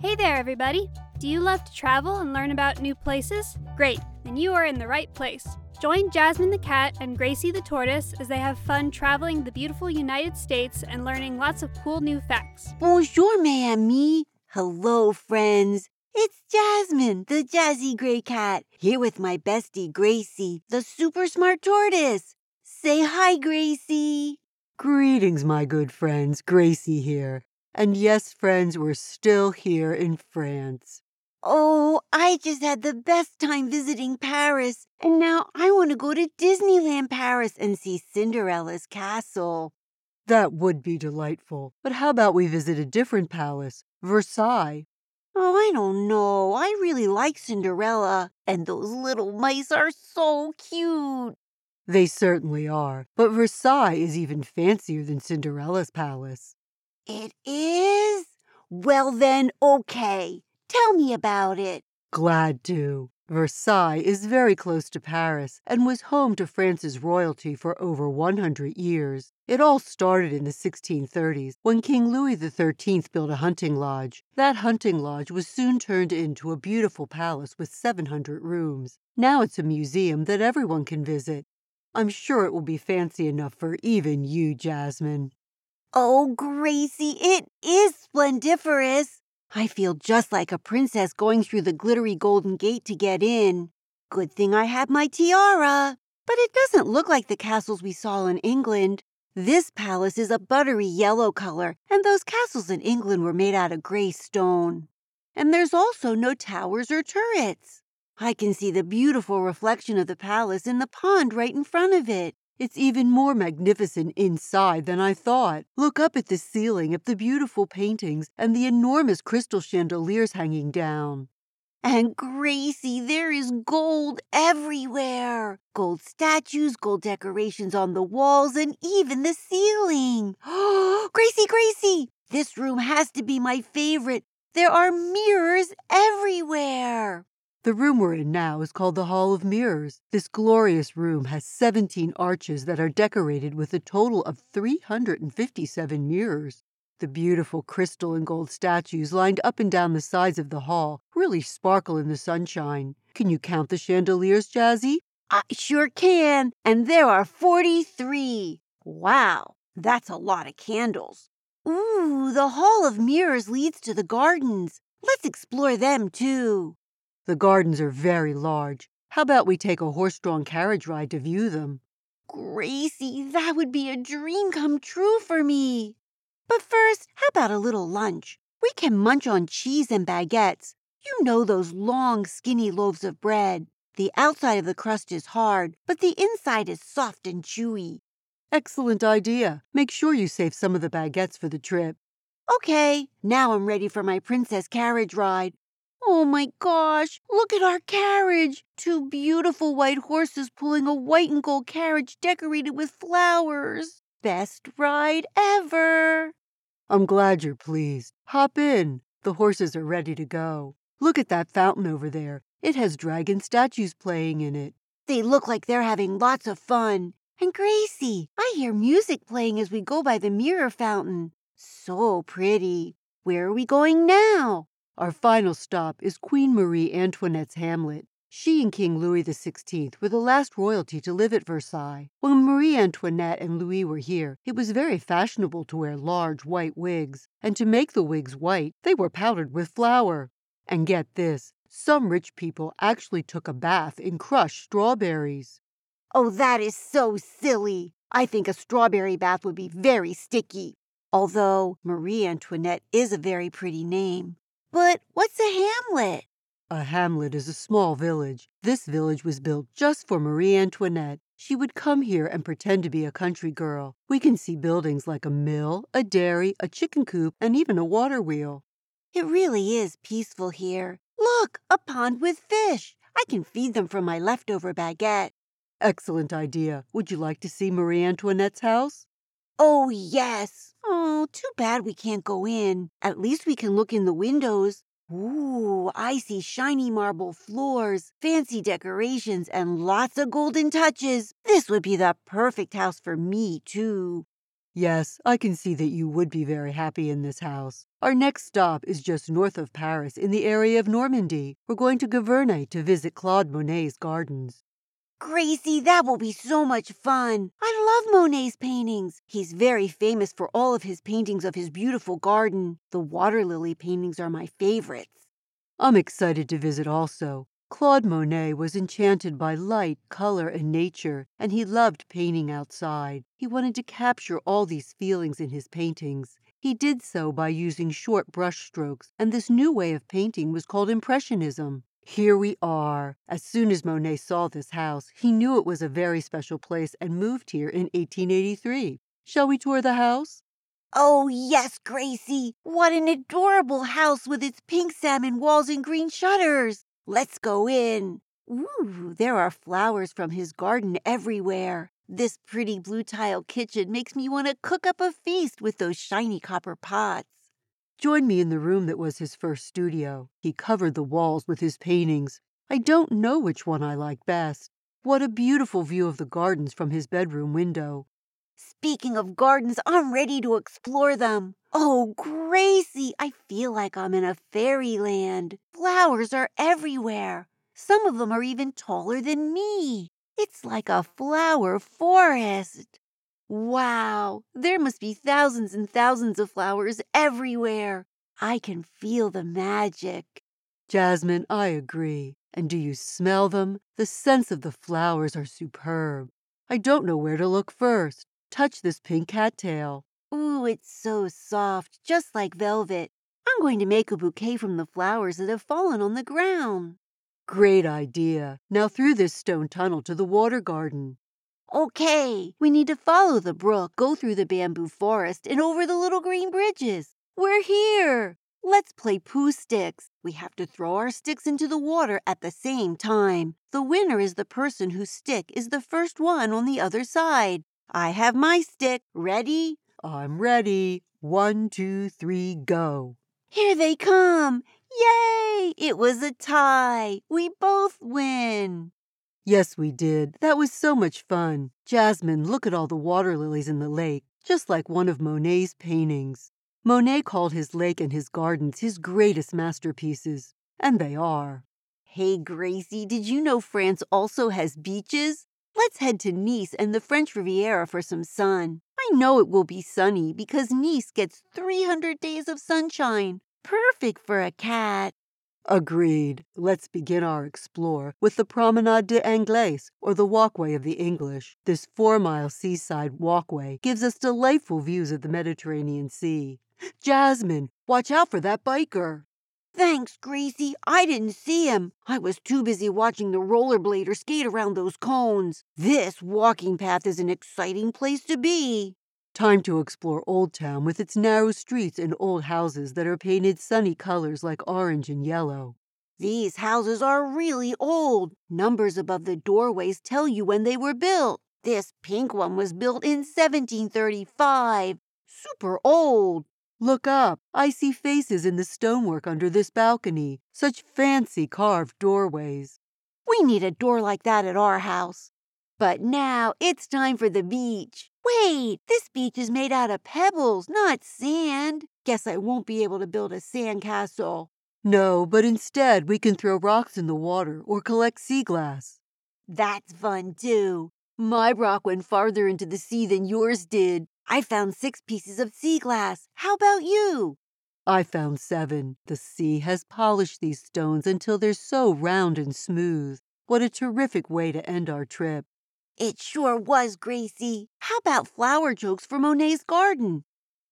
Hey there, everybody! Do you love to travel and learn about new places? Great, then you are in the right place. Join Jasmine the cat and Gracie the tortoise as they have fun traveling the beautiful United States and learning lots of cool new facts. Bonjour, mes amis. Hello, friends. It's Jasmine, the jazzy gray cat, here with my bestie Gracie, the super smart tortoise. Say hi, Gracie. Greetings, my good friends. Gracie here. And yes, friends, we're still here in France. Oh, I just had the best time visiting Paris, and now I want to go to Disneyland Paris and see Cinderella's castle. That would be delightful. But how about we visit a different palace, Versailles? Oh, I don't know. I really like Cinderella, and those little mice are so cute. They certainly are. But Versailles is even fancier than Cinderella's palace. It is? Well, then, okay. Tell me about it. Glad to. Versailles is very close to Paris and was home to France's royalty for over 100 years. It all started in the 1630s when King Louis XIII built a hunting lodge. That hunting lodge was soon turned into a beautiful palace with 700 rooms. Now it's a museum that everyone can visit. I'm sure it will be fancy enough for even you, Jasmine. Oh, Gracie, it is splendiferous. I feel just like a princess going through the glittery golden gate to get in. Good thing I have my tiara. But it doesn't look like the castles we saw in England. This palace is a buttery yellow color, and those castles in England were made out of gray stone. And there's also no towers or turrets. I can see the beautiful reflection of the palace in the pond right in front of it. It's even more magnificent inside than I thought. Look up at the ceiling at the beautiful paintings and the enormous crystal chandeliers hanging down. And Gracie, there is gold everywhere. Gold statues, gold decorations on the walls, and even the ceiling. Gracie, Gracie, this room has to be my favorite. There are mirrors everywhere. The room we're in now is called the Hall of Mirrors. This glorious room has 17 arches that are decorated with a total of 357 mirrors. The beautiful crystal and gold statues lined up and down the sides of the hall really sparkle in the sunshine. Can you count the chandeliers, Jazzy? I sure can, and there are 43. Wow, that's a lot of candles. Ooh, the Hall of Mirrors leads to the gardens. Let's explore them too. The gardens are very large. How about we take a horse drawn carriage ride to view them? Gracie, that would be a dream come true for me. But first, how about a little lunch? We can munch on cheese and baguettes. You know those long, skinny loaves of bread. The outside of the crust is hard, but the inside is soft and chewy. Excellent idea. Make sure you save some of the baguettes for the trip. Okay, now I'm ready for my princess carriage ride. Oh my gosh, look at our carriage! Two beautiful white horses pulling a white and gold carriage decorated with flowers. Best ride ever! I'm glad you're pleased. Hop in. The horses are ready to go. Look at that fountain over there. It has dragon statues playing in it. They look like they're having lots of fun. And Gracie, I hear music playing as we go by the mirror fountain. So pretty. Where are we going now? Our final stop is Queen Marie Antoinette's Hamlet. She and King Louis XVI were the last royalty to live at Versailles. When Marie Antoinette and Louis were here, it was very fashionable to wear large white wigs, and to make the wigs white, they were powdered with flour. And get this some rich people actually took a bath in crushed strawberries. Oh, that is so silly. I think a strawberry bath would be very sticky. Although Marie Antoinette is a very pretty name. But what's a hamlet? A hamlet is a small village. This village was built just for Marie Antoinette. She would come here and pretend to be a country girl. We can see buildings like a mill, a dairy, a chicken coop, and even a water wheel. It really is peaceful here. Look, a pond with fish. I can feed them from my leftover baguette. Excellent idea. Would you like to see Marie Antoinette's house? Oh, yes. Oh, too bad we can't go in. At least we can look in the windows. Ooh, I see shiny marble floors, fancy decorations, and lots of golden touches. This would be the perfect house for me, too. Yes, I can see that you would be very happy in this house. Our next stop is just north of Paris in the area of Normandy. We're going to Giverny to visit Claude Monet's gardens. Gracie, that will be so much fun. I love Monet's paintings. He's very famous for all of his paintings of his beautiful garden. The water lily paintings are my favorites. I'm excited to visit also. Claude Monet was enchanted by light, color, and nature, and he loved painting outside. He wanted to capture all these feelings in his paintings. He did so by using short brush strokes, and this new way of painting was called Impressionism. Here we are. As soon as Monet saw this house, he knew it was a very special place and moved here in 1883. Shall we tour the house? Oh, yes, Gracie. What an adorable house with its pink salmon walls and green shutters. Let's go in. Ooh, there are flowers from his garden everywhere. This pretty blue tile kitchen makes me want to cook up a feast with those shiny copper pots. Join me in the room that was his first studio. He covered the walls with his paintings. I don't know which one I like best. What a beautiful view of the gardens from his bedroom window. Speaking of gardens, I'm ready to explore them. Oh, Gracie, I feel like I'm in a fairyland. Flowers are everywhere. Some of them are even taller than me. It's like a flower forest. Wow, there must be thousands and thousands of flowers everywhere. I can feel the magic. Jasmine, I agree. And do you smell them? The scents of the flowers are superb. I don't know where to look first. Touch this pink cattail. Ooh, it's so soft, just like velvet. I'm going to make a bouquet from the flowers that have fallen on the ground. Great idea. Now through this stone tunnel to the water garden. Okay, we need to follow the brook, go through the bamboo forest, and over the little green bridges. We're here. Let's play Pooh sticks. We have to throw our sticks into the water at the same time. The winner is the person whose stick is the first one on the other side. I have my stick. Ready? I'm ready. One, two, three, go. Here they come! Yay! It was a tie. We both win. Yes, we did. That was so much fun. Jasmine, look at all the water lilies in the lake, just like one of Monet's paintings. Monet called his lake and his gardens his greatest masterpieces, and they are. Hey, Gracie, did you know France also has beaches? Let's head to Nice and the French Riviera for some sun. I know it will be sunny because Nice gets 300 days of sunshine. Perfect for a cat. Agreed. Let's begin our explore with the Promenade des Anglais, or the Walkway of the English. This four mile seaside walkway gives us delightful views of the Mediterranean Sea. Jasmine, watch out for that biker. Thanks, Gracie. I didn't see him. I was too busy watching the rollerblader skate around those cones. This walking path is an exciting place to be. Time to explore Old Town with its narrow streets and old houses that are painted sunny colors like orange and yellow. These houses are really old. Numbers above the doorways tell you when they were built. This pink one was built in 1735. Super old. Look up. I see faces in the stonework under this balcony. Such fancy carved doorways. We need a door like that at our house. But now it's time for the beach. Wait, this beach is made out of pebbles, not sand. Guess I won't be able to build a sand castle. No, but instead we can throw rocks in the water or collect sea glass. That's fun too. My rock went farther into the sea than yours did. I found six pieces of sea glass. How about you? I found seven. The sea has polished these stones until they're so round and smooth. What a terrific way to end our trip. It sure was, Gracie. How about flower jokes for Monet's garden?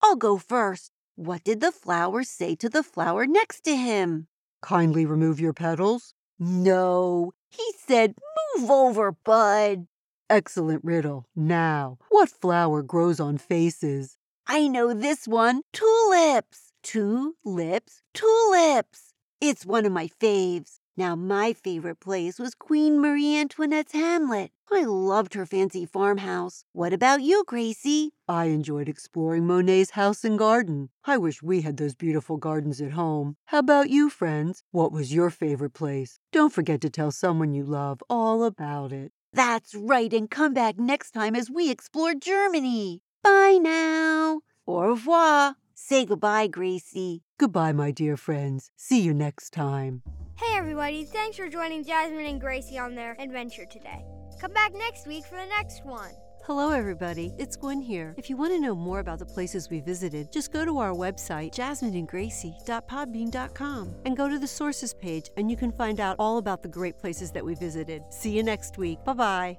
I'll go first. What did the flower say to the flower next to him? Kindly remove your petals. No, he said, Move over, bud. Excellent riddle. Now, what flower grows on faces? I know this one tulips. Two lips, tulips. It's one of my faves. Now, my favorite place was Queen Marie Antoinette's Hamlet. I loved her fancy farmhouse. What about you, Gracie? I enjoyed exploring Monet's house and garden. I wish we had those beautiful gardens at home. How about you, friends? What was your favorite place? Don't forget to tell someone you love all about it. That's right, and come back next time as we explore Germany. Bye now. Au revoir. Say goodbye, Gracie. Goodbye, my dear friends. See you next time. Hey, everybody. Thanks for joining Jasmine and Gracie on their adventure today. Come back next week for the next one. Hello, everybody. It's Gwen here. If you want to know more about the places we visited, just go to our website, jasmineandgracie.podbean.com, and go to the sources page, and you can find out all about the great places that we visited. See you next week. Bye bye.